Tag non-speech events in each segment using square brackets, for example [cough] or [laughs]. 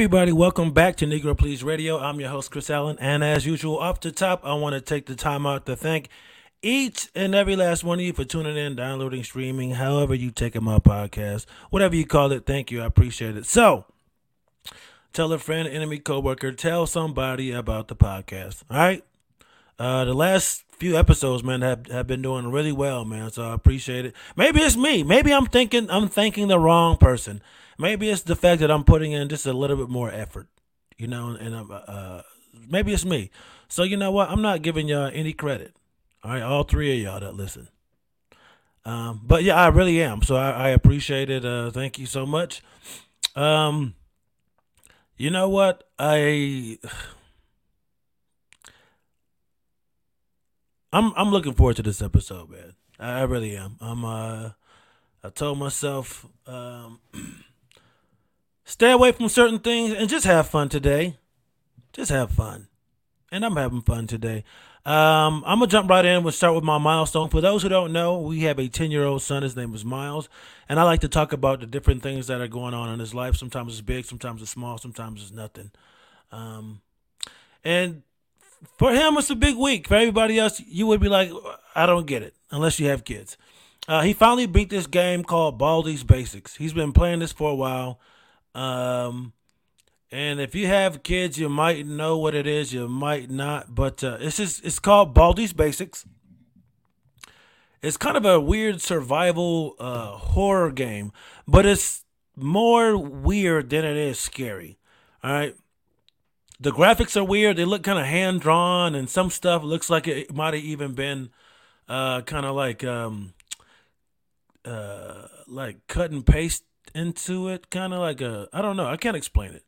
Everybody, welcome back to Negro Please Radio. I'm your host, Chris Alan. And as usual, off the top, I want to take the time out to thank each and every last one of you for tuning in, downloading, streaming, however you take in my podcast, whatever you call it. Thank you. I appreciate it. So, tell a friend, enemy, coworker, tell somebody about the podcast. All right. Uh, the last few episodes, man, have, have been doing really well, man. So I appreciate it. Maybe it's me. Maybe I'm thinking I'm thanking the wrong person. Maybe it's the fact that I'm putting in just a little bit more effort, you know, and I'm, uh, maybe it's me. So you know what? I'm not giving y'all any credit. All right, all three of y'all that listen. Um, but yeah, I really am. So I, I appreciate it. Uh, thank you so much. Um, you know what? I I'm I'm looking forward to this episode, man. I, I really am. I'm uh I told myself um [clears throat] stay away from certain things and just have fun today. Just have fun. And I'm having fun today. Um, I'm gonna jump right in. We'll start with my milestone. For those who don't know, we have a 10 year old son. His name is Miles, and I like to talk about the different things that are going on in his life. Sometimes it's big, sometimes it's small, sometimes it's nothing. Um, and for him, it's a big week. For everybody else, you would be like, I don't get it unless you have kids. Uh, he finally beat this game called Baldi's Basics. He's been playing this for a while. Um, and if you have kids, you might know what it is, you might not. But uh, it's just, it's called Baldi's Basics. It's kind of a weird survival uh, horror game, but it's more weird than it is scary. All right. The graphics are weird. They look kind of hand drawn, and some stuff looks like it might have even been uh, kind of like um, uh, like cut and paste into it, kind of like a I don't know. I can't explain it.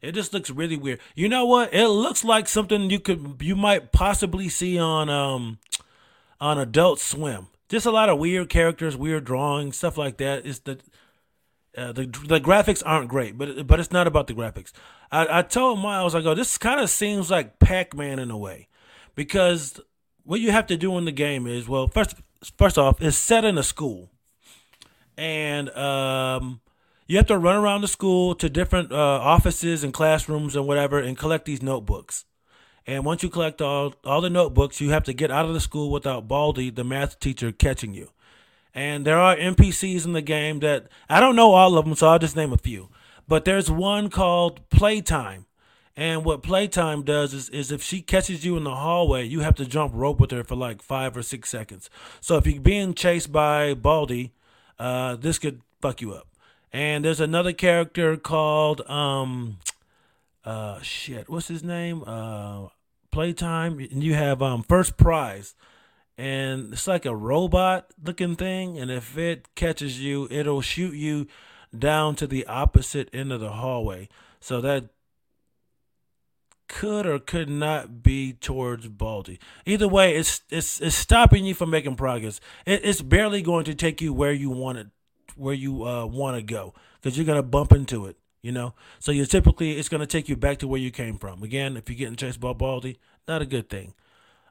It just looks really weird. You know what? It looks like something you could you might possibly see on um on Adult Swim. Just a lot of weird characters, weird drawings, stuff like that. It's the uh, the the graphics aren't great, but but it's not about the graphics. I, I told Miles, I go, this kind of seems like Pac Man in a way, because what you have to do in the game is well, first first off, it's set in a school, and um, you have to run around the school to different uh, offices and classrooms and whatever and collect these notebooks. And once you collect all all the notebooks, you have to get out of the school without Baldi, the math teacher, catching you. And there are NPCs in the game that I don't know all of them, so I'll just name a few. But there's one called Playtime. And what Playtime does is, is if she catches you in the hallway, you have to jump rope with her for like five or six seconds. So if you're being chased by Baldi, uh, this could fuck you up. And there's another character called um uh shit, what's his name? Uh Playtime. And you have um First Prize. And it's like a robot looking thing, and if it catches you, it'll shoot you down to the opposite end of the hallway. So that could or could not be towards Baldi. Either way, it's it's it's stopping you from making progress. It, it's barely going to take you where you want it, where you uh, want to go, because you're gonna bump into it. You know, so you're typically it's gonna take you back to where you came from. Again, if you're getting chased by Baldi, not a good thing.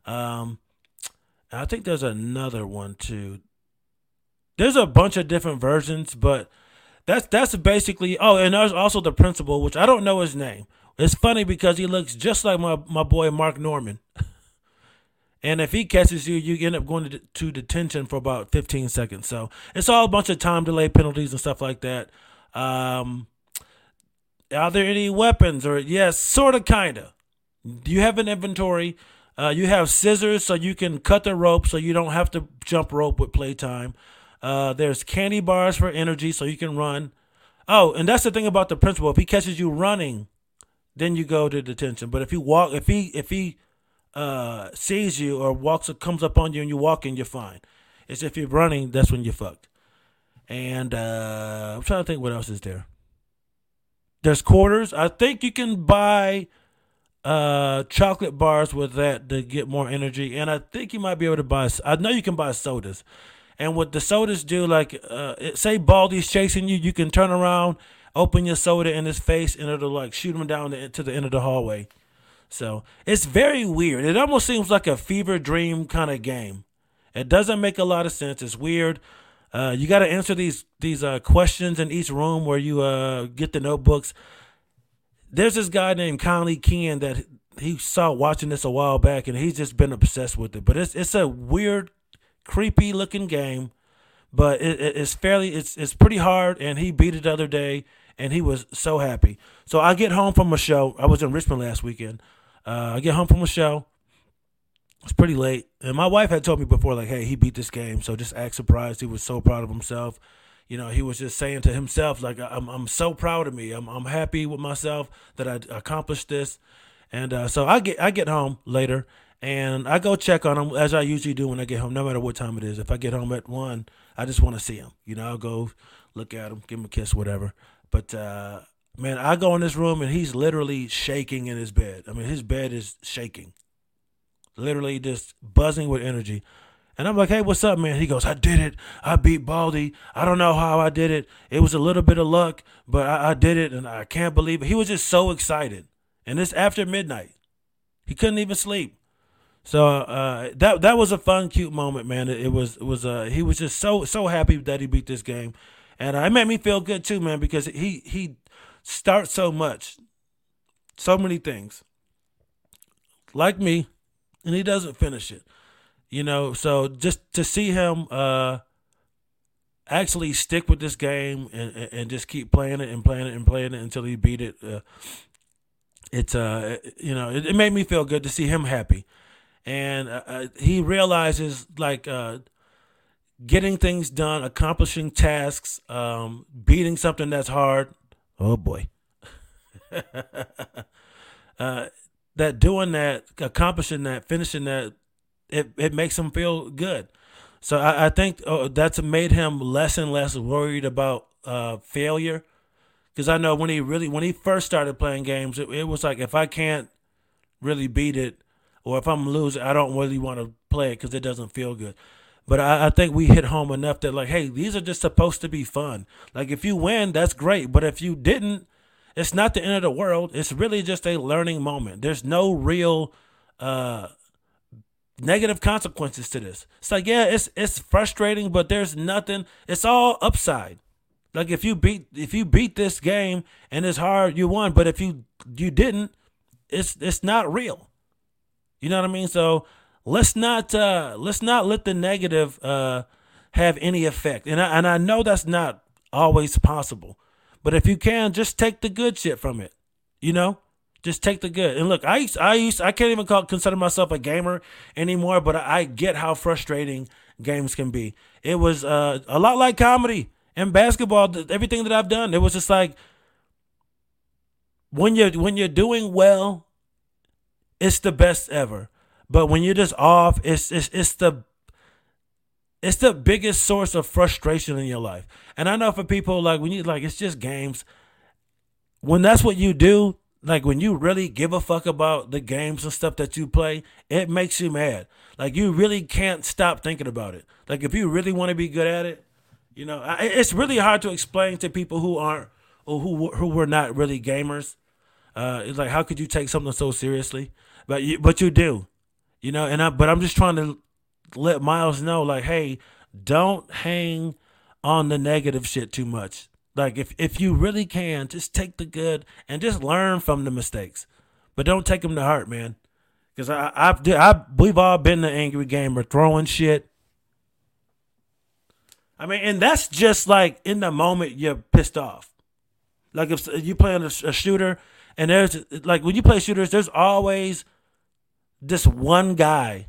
Um, I think there's another one too. There's a bunch of different versions, but that's that's basically. Oh, and there's also the principal, which I don't know his name. It's funny because he looks just like my my boy Mark Normand. [laughs] and if he catches you, you end up going to, to detention for about 15 seconds. So it's all a bunch of time delay penalties and stuff like that. Um, are there any weapons? Or yes, sort of, kind of. Do you have an inventory? Uh, you have scissors so you can cut the rope so you don't have to jump rope with playtime. Uh, there's candy bars for energy so you can run. Oh, and that's the thing about the principal. If he catches you running, then you go to detention. But if he walk, if he if he uh, sees you or walks or comes up on you and you walk walking, you're fine. It's if you're running, that's when you're fucked. And uh, I'm trying to think what else is there. There's quarters. I think you can buy uh, chocolate bars with that to get more energy, and I think you might be able to buy. I know you can buy sodas, and what the sodas do, like uh, say Baldi's chasing you, you can turn around, open your soda in his face, and it'll like shoot him down to, the end of the hallway. So it's very weird. It almost seems like a fever dream kind of game. It doesn't make a lot of sense. It's weird. Uh, you got to answer these these uh, questions in each room where you uh, get the notebooks. there's this guy named Conley Ken that he saw watching this a while back, and he's just been obsessed with it. But it's it's a weird, creepy looking game, but it, it's fairly it's it's pretty hard. And he beat it the other day, and he was so happy. So I get home from a show. I was in Richmond last weekend. Uh, I get home from a show. It's pretty late, and my wife had told me before, like, "Hey, he beat this game." So just act surprised. He was so proud of himself you know, he was just saying to himself, like, I'm, I'm so proud of me. I'm, I'm happy with myself that I accomplished this. And uh, so I get, I get home later and I go check on him as I usually do when I get home, no matter what time it is. If I get home at one, I just want to see him. You know, I'll go look at him, give him a kiss, whatever. But, uh, man, I go in this room and he's literally shaking in his bed. I mean, his bed is shaking, literally just buzzing with energy. And I'm like, hey, what's up, man? He goes, I did it. I beat Baldi. I don't know how I did it. It was a little bit of luck, but I, I did it, and I can't believe it. He was just so excited. And it's after midnight. He couldn't even sleep. So uh, that that was a fun, cute moment, man. It, it was it was uh, he was just so so happy that he beat this game, and uh, it made me feel good too, man, because he he starts so much, so many things, like me, and he doesn't finish it. You know, so just to see him uh, actually stick with this game and, and just keep playing it and playing it and playing it until he beat it, uh, it's uh, you know, it, it, made me feel good to see him happy, and uh, uh he realizes like uh, getting things done, accomplishing tasks, um, beating something that's hard. Oh boy. [laughs] uh, that doing that, accomplishing that, finishing that it, it makes him feel good. So I, I think uh, that's made him less and less worried about uh, failure. Because I know when he really when he first started playing games, it, it, was like if I can't really beat it, or if I'm losing, I don't really want to play it because it doesn't feel good. But I, I, think we hit home enough that like, hey, these are just supposed to be fun. Like if you win, that's great. But if you didn't, it's not the end of the world. It's really just a learning moment. There's no real uh, negative consequences to this. It's like, yeah, it's it's frustrating, but there's nothing. It's all upside. Like if you beat if you beat this game and it's hard, you won. But if you you didn't, it's it's not real. You know what I mean? So let's not uh let's not let the negative uh have any effect. And I and I know that's not always possible. But if you can, just take the good shit from it. You know? Just take the good. And look, I used, I used, I can't even call, consider myself a gamer anymore, but I get how frustrating games can be. It was uh, a lot like comedy and basketball. Everything that I've done, it was just like when you're when you're doing well, it's the best ever. But when you're just off, it's it's it's the it's the biggest source of frustration in your life. And I know for people like when you like it's just games. When that's what you do, like when you really give a fuck about the games and stuff that you play, it makes you mad. Like you really can't stop thinking about it. Like if you really want to be good at it, you know, it's really hard to explain to people who aren't or who who were not really gamers. Uh, it's like how could you take something so seriously? But you, but you do, you know. And I but I'm just trying to let Miles know, like, hey, don't hang on the negative shit too much. Like if if you really can, just take the good and just learn from the mistakes, but don't take them to heart, man. Because I I've I we've all been the angry gamer throwing shit. I mean, and that's just like in the moment you're pissed off. Like if you play on a, a shooter, and there's like when you play shooters, there's always this one guy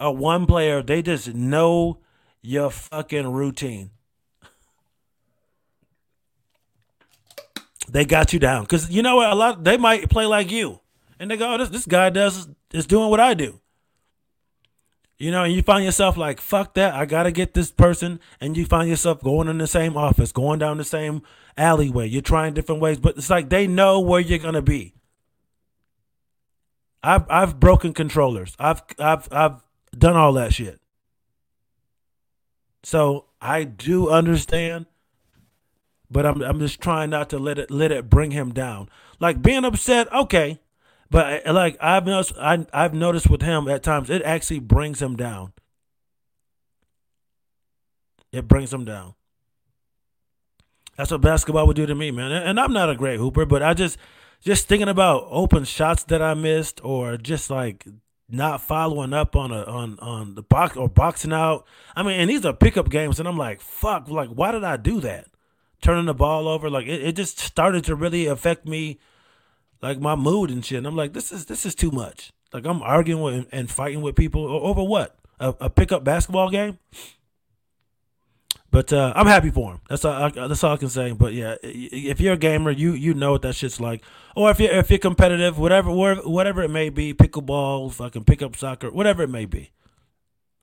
or one player. They just know your fucking routine. they got you down because you know what? A lot they might play like you, and they go, oh, "This this guy does is doing what I do." You know, and you find yourself like, "Fuck that! I gotta get this person," and you find yourself going in the same office, going down the same alleyway. You're trying different ways, but it's like they know where you're gonna be. I've I've broken controllers. I've I've I've done all that shit. So I do understand but I'm I'm just trying not to let it let it bring him down. Like being upset, okay, but uh, like I've noticed, I, I've noticed with him at times it actually brings him down. It brings him down. That's what basketball would do to me, man. And I'm not a great hooper, but I just just thinking about open shots that I missed, or just like not following up on a on on the box or boxing out. I mean, and these are pickup games, and I'm like, fuck, like why did I do that? Turning the ball over, like it, it just started to really affect me, like my mood and shit. And I'm like, this is this is too much. Like I'm arguing with and fighting with people over what a, a pickup basketball game. But uh, I'm happy for him. That's all. That's all I can say. But yeah, if you're a gamer, you you know what that shit's like. Or if you're if you're competitive, whatever whatever it may be, pickleball, fucking pick up soccer, whatever it may be,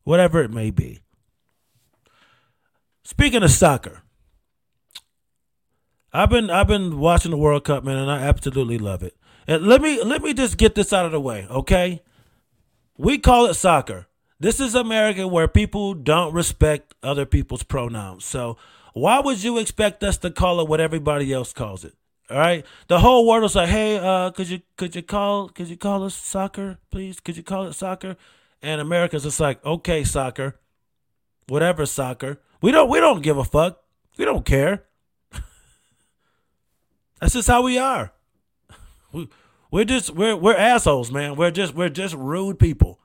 whatever it may be. Speaking of soccer, I've been I've been watching the World Cup, man, and I absolutely love it. And let me let me just get this out of the way, okay? We call it soccer. This is America where people don't respect other people's pronouns. So why would you expect us to call it what everybody else calls it? All right. The whole world is like, hey, uh, could you could you call could you call us soccer, please? Could you call it soccer? And America's just like, okay, soccer. Whatever soccer. We don't we don't give a fuck. We don't care. [laughs] That's just how we are. [laughs] We we're just we're we're assholes, man. We're just we're just rude people.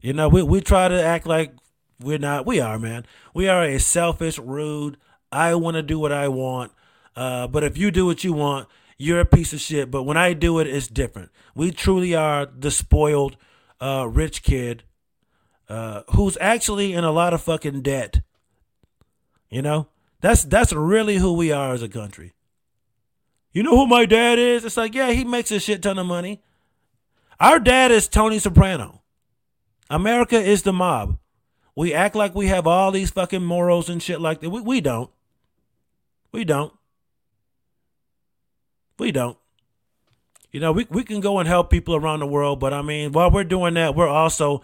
You know, we, we try to act like we're not. We are, man. We are a selfish, rude, I want to do what I want. Uh, but if you do what you want, you're a piece of shit. But when I do it, it's different. We truly are the spoiled, uh, rich kid uh, who's actually in a lot of fucking debt. You know, that's that's really who we are as a country. You know who my dad is? It's like, yeah, he makes a shit ton of money. Our dad is Tony Soprano. America is the mob. We act like we have all these fucking morals and shit like that. We, we don't. We don't. We don't. You know, we, we can go and help people around the world, but I mean, while we're doing that, we're also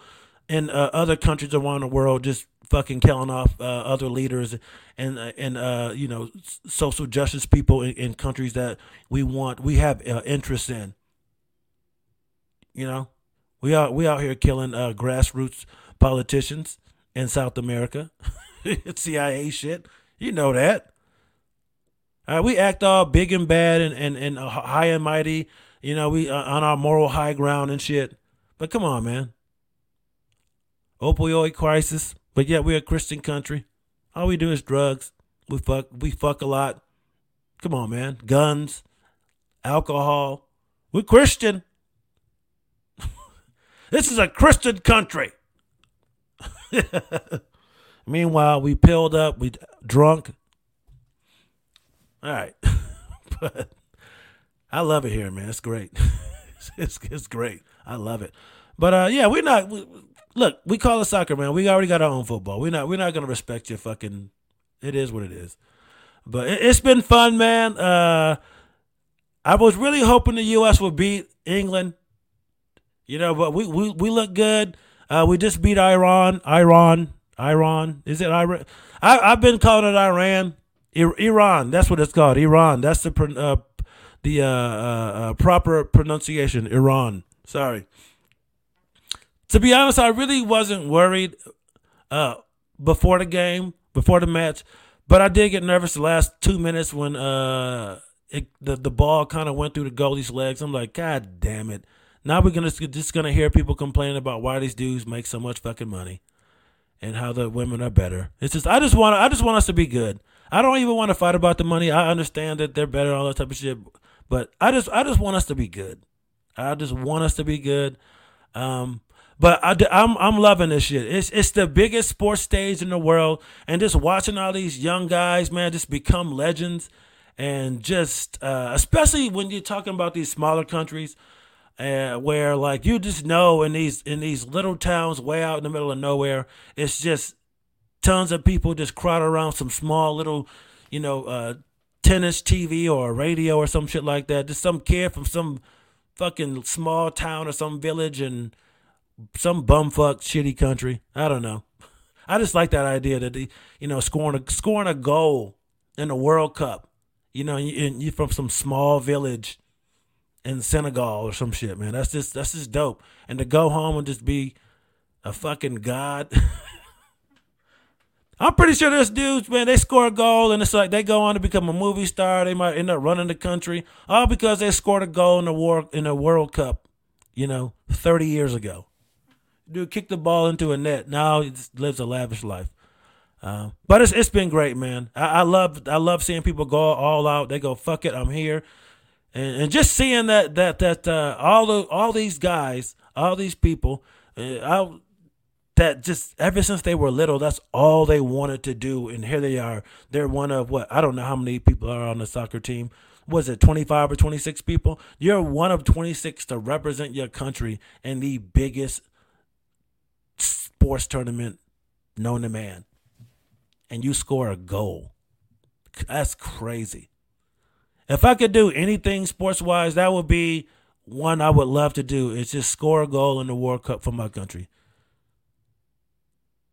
in uh, other countries around the world just fucking killing off uh, other leaders and uh, and uh, you know social justice people in, in, countries that we want we have uh, interest in. You know, we out we out here killing uh, grassroots politicians in South America. [laughs] CIA shit. You know that. Uh, we act all big and bad and, and, and high and mighty. You know, we uh, on our moral high ground and shit. But come on, man. Opioid crisis, but yet we're a Christian country. All we do is drugs. We fuck we fuck a lot. Come on, man. Guns, alcohol. We're Christian. [laughs] This is a Christian country. [laughs] Meanwhile, we pilled up, we drunk. All right, [laughs] but I love it here, man. It's great. [laughs] it's, it's great. I love it. But uh, yeah, we're not. We, look, we call it soccer, man. We already got our own football. We're not. We're not gonna respect your fucking. It is what it is. But it, has been fun, man. Uh, I was really hoping the U.S. would beat England. You know, but we we, we look good. Uh, we just beat Iran. Iran. Iran. Is it Iran? I, I've been calling it Iran. Iran. That's what it's called. Iran. That's the uh, the uh, uh, uh, proper pronunciation. Iran. Sorry. To be honest, I really wasn't worried uh, before the game, before the match, but I did get nervous the last two minutes when uh, it, the the ball kind of went through the goalie's legs. I'm like, God damn it! Now we're gonna just gonna hear people complaining about why these dudes make so much fucking money, and how the women are better. It's just I just want I just want us to be good. I don't even want to fight about the money. I understand that they're better, all that type of shit. But I just I just want us to be good. I just want us to be good. Um, but I, I'm I'm loving this shit. It's it's the biggest sports stage in the world, and just watching all these young guys, man, just become legends, and just uh, especially when you're talking about these smaller countries uh, where like you just know in these in these little towns way out in the middle of nowhere, it's just tons of people just crowd around some small little, you know, uh, tennis TV or radio or some shit like that. Just some kid from some fucking small town or some village and some bumfuck shitty country. I don't know. [laughs] I just like that idea that the, you know scoring a scoring a goal in the World Cup. You know, you, you're from some small village in Senegal or some shit, man. That's just that's just dope. And to go home and just be a fucking god. [laughs] I'm pretty sure there's dudes, man, they score a goal and it's like they go on to become a movie star. They might end up running the country all because they scored a goal in the war in the World Cup, you know, 30 years ago. Dude kicked the ball into a net. Now he lives a lavish life. Uh, but it's it's been great, man. I, I, love I love seeing people go all out. They go fuck it, I'm here, and and just seeing that that that uh, all the all these guys, all these people, uh, I, that just ever since they were little, that's all they wanted to do, and here they are. They're one of what I don't know how many people are on the soccer team. Was it 25 or 26 people? You're one of 26 to represent your country in the biggest sports tournament known to man and you score a goal. That's crazy. If I could do anything sports wise, that would be one I would love to do. Is just score a goal in the World Cup for my country.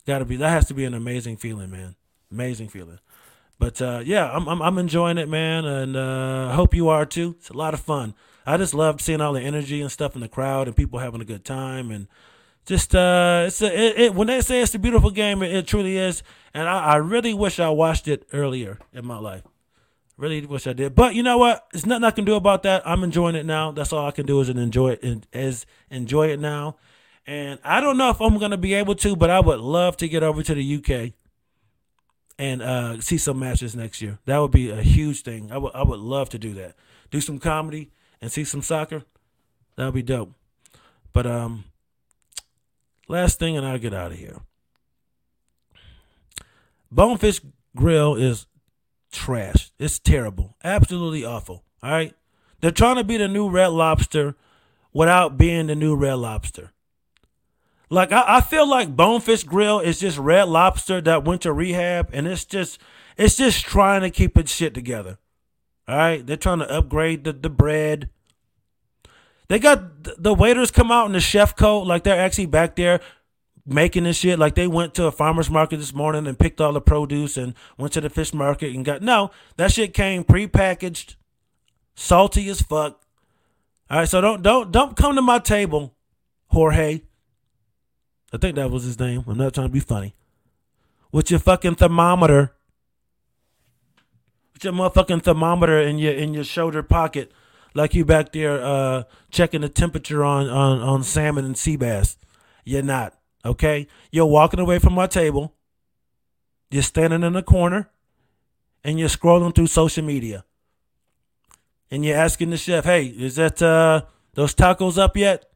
Got to be that has to be an amazing feeling, man. Amazing feeling. But uh, yeah, I'm, I'm, I'm enjoying it, man, and uh, I hope you are too. It's a lot of fun. I just love seeing all the energy and stuff in the crowd and people having a good time and just uh, it's a, it, it, when they say it's a beautiful game, it, it truly is. And I, I, really wish I watched it earlier in my life. Really wish I did. But you know what? There's nothing I can do about that. I'm enjoying it now. That's all I can do is enjoy it. Is enjoy it now. And I don't know if I'm gonna be able to, but I would love to get over to the UK and uh, see some matches next year. That would be a huge thing. I would I would love to do that. Do some comedy and see some soccer. That would be dope. But um, Last thing, and I'll get out of here. Bonefish Grill is trash. It's terrible. Absolutely awful. All right? They're trying to be the new Red Lobster without being the new Red Lobster. Like, I, I feel like Bonefish Grill is just Red Lobster that went to rehab, and it's just it's just trying to keep its shit together. All right? They're trying to upgrade the, the bread. They got the waiters come out in the chef coat, like they're actually back there making this shit. Like they went to a farmer's market this morning and picked all the produce and went to the fish market and got no. That shit came prepackaged, salty as fuck. All right, so don't don't don't come to my table, Jorge. I think that was his name. I'm not trying to be funny. With your fucking thermometer. With your motherfucking thermometer in your in your shoulder pocket like you back there uh, checking the temperature on, on, on salmon and sea bass. You're not. Okay? You're walking away from my table. You're standing in the corner and you're scrolling through social media. And you're asking the chef, hey, is that uh, those tacos up yet?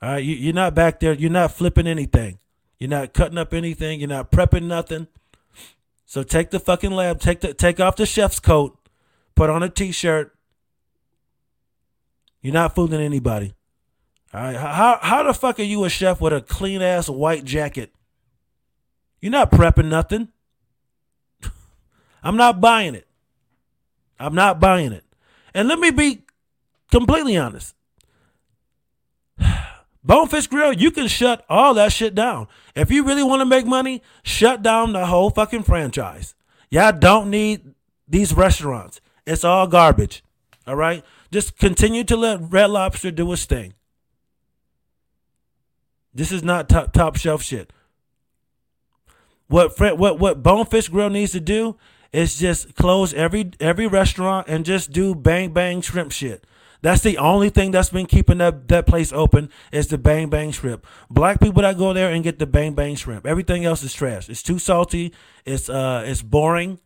All right, you, you're not back there. You're not flipping anything. You're not cutting up anything. You're not prepping nothing. So take the fucking lab, take the take off the chef's coat, Put on a t-shirt. You're not fooling anybody. All right. How how the fuck are you a chef with a clean ass white jacket? You're not prepping nothing. [laughs] I'm not buying it. I'm not buying it. And let me be completely honest. [sighs] Bonefish Grill, you can shut all that shit down. If you really want to make money, shut down the whole fucking franchise. Y'all don't need these restaurants. It's all garbage. All right? Just continue to let Red Lobster do its thing. This is not top, top shelf shit. What what what Bonefish Grill needs to do is just close every every restaurant and just do bang bang shrimp shit. That's the only thing that's been keeping that, that place open is the bang bang shrimp. Black people that go there and get the bang bang shrimp. Everything else is trash. It's too salty. It's uh it's boring.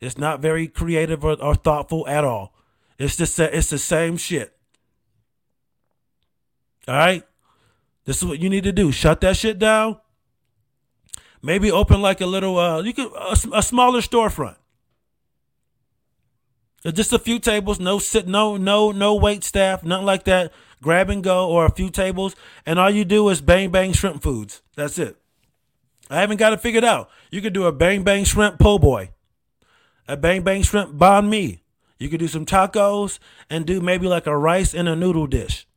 It's not very creative or, or thoughtful at all. It's just it's the same shit. All right, this is what you need to do. Shut that shit down. Maybe open like a little uh you could a, a smaller storefront. Just a few tables, no sit, no no no wait staff, nothing like that. Grab and go or a few tables, and all you do is bang bang shrimp foods. That's it. I haven't got it figured out. You could do a bang bang shrimp po' boy a bang bang shrimp banh mi. You could do some tacos and do maybe like a rice and a noodle dish.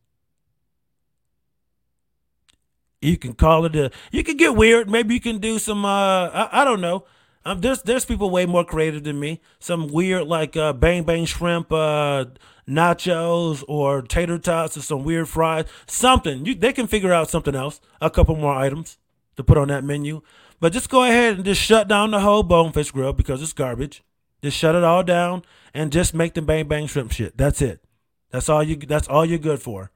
You can call it a. You can get weird. Maybe you can do some. Uh, I, I don't know. Um, there's there's people way more creative than me. Some weird like uh, bang bang shrimp uh, nachos or tater tots or some weird fries. Something you they can figure out something else. A couple more items to put on that menu. But just go ahead and just shut down the whole Bonefish Grill because it's garbage. Just shut it all down and just make the bang bang shrimp shit. That's it. That's all you. That's all you're good for.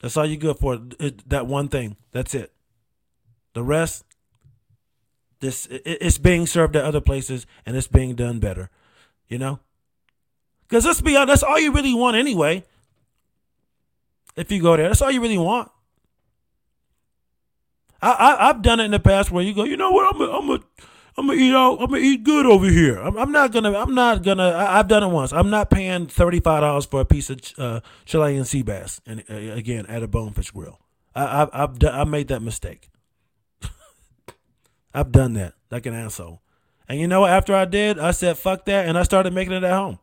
That's all you're good for. It, that one thing. That's it. The rest, this it, it's being served at other places and it's being done better. You know. Because let's be honest, that's all you really want anyway. If you go there, that's all you really want. I, I I've done it in the past where you go, you know what, I'm a, I'm a I'm gonna eat. I'm gonna eat good over here. I'm, I'm not gonna. I'm not gonna. I, have done it once. I'm not paying thirty five dollars for a piece of uh, Chilean sea bass. And uh, again, at a bonefish grill, I, I, I've done, I made that mistake. [laughs] I've done that like an asshole. And you know what? After I did, I said fuck that, and I started making it at home.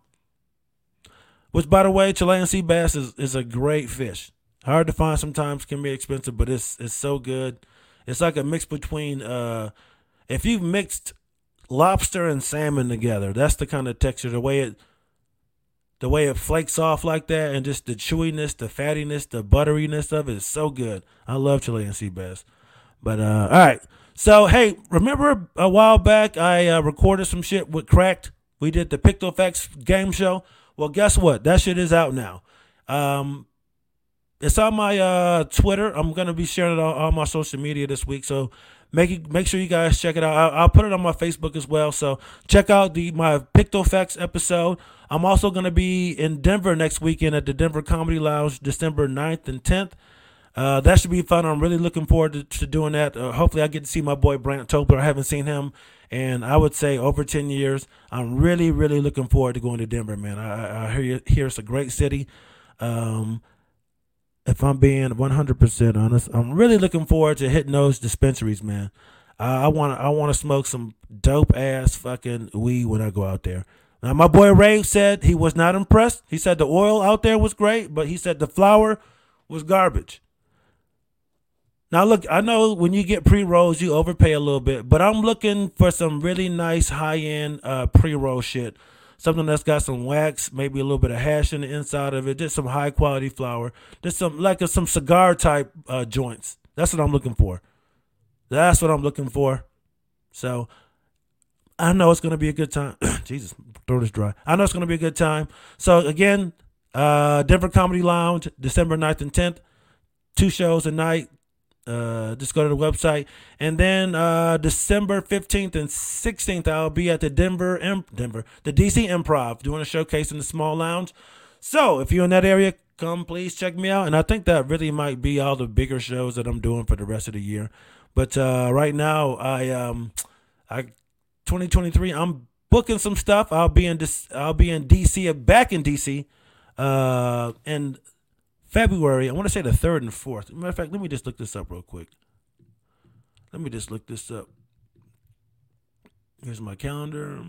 Which, by the way, Chilean sea bass is, is a great fish. Hard to find sometimes, can be expensive, but it's it's so good. It's like a mix between uh, if you've mixed lobster and salmon together, that's the kind of texture, the way it the way it flakes off like that, and just the chewiness, the fattiness, the butteriness of it is so good. I love Chilean sea bass. But uh, all right, so hey, remember a while back I uh, recorded some shit with Cracked. We did the PictoFacts game show. Well, guess what? That shit is out now. Um, it's on my uh, Twitter. I'm gonna be sharing it on all my social media this week. So make it, make sure you guys check it out. I'll, I'll, put it on my Facebook as well. So check out the my PictoFacts episode. I'm also gonna be in Denver next weekend at the Denver Comedy Lounge, December 9th and 10th. Uh, that should be fun. I'm really looking forward to, to doing that. Uh, hopefully, I get to see my boy Brant Topler. I haven't seen him, and I would say over 10 years. I'm really, really looking forward to going to Denver, man. I, I hear, hear it's a great city. Um, if I'm being 100% honest, I'm really looking forward to hitting those dispensaries, man. I want I want to smoke some dope ass fucking weed when I go out there. Now my boy Ray said he was not impressed. He said the oil out there was great, but he said the flower was garbage. Now look, I know when you get pre rolls, you overpay a little bit, but I'm looking for some really nice high end uh, pre roll shit something that's got some wax, maybe a little bit of hash in the inside of it, just some high quality flour, just some like a, some cigar type uh, joints. That's what I'm looking for. That's what I'm looking for. So I know it's gonna be a good time. [clears throat] Jesus, throat is dry. I know it's gonna be a good time. So again, uh, Denver Comedy Lounge, December 9th and 10th. Two shows a night, uh, just go to the website. And then uh, December 15th and 16th, I'll be at the Denver, Denver, the DC Improv doing a showcase in the small lounge. So if you're in that area, come please check me out. And I think that really might be all the bigger shows that I'm doing for the rest of the year. But uh, right now, I um, I 2023, I'm booking some stuff. I'll be in. I'll be in DC, back in DC, uh, and February, I want to say the third and fourth. Matter of fact, let me just look this up real quick. Let me just look this up. Here's my calendar.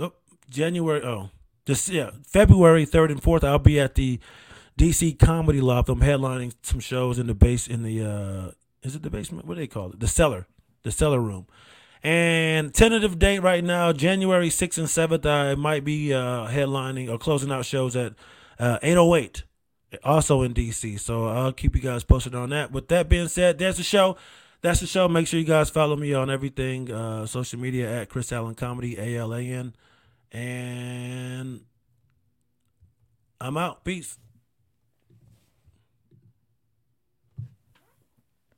Oh, January. Oh, this yeah, February third and fourth. I'll be at the DC Comedy Loft. I'm headlining some shows in the base in the. uh Is it the basement? What do they call it? The cellar. The cellar room. And tentative date right now, January 6th and 7th, I might be uh, headlining or closing out shows at uh, 808, also in DC. So I'll keep you guys posted on that. With that being said, there's the show. That's the show. Make sure you guys follow me on everything, uh, social media at Chris Alan Comedy, A L A N. And I'm out. Peace.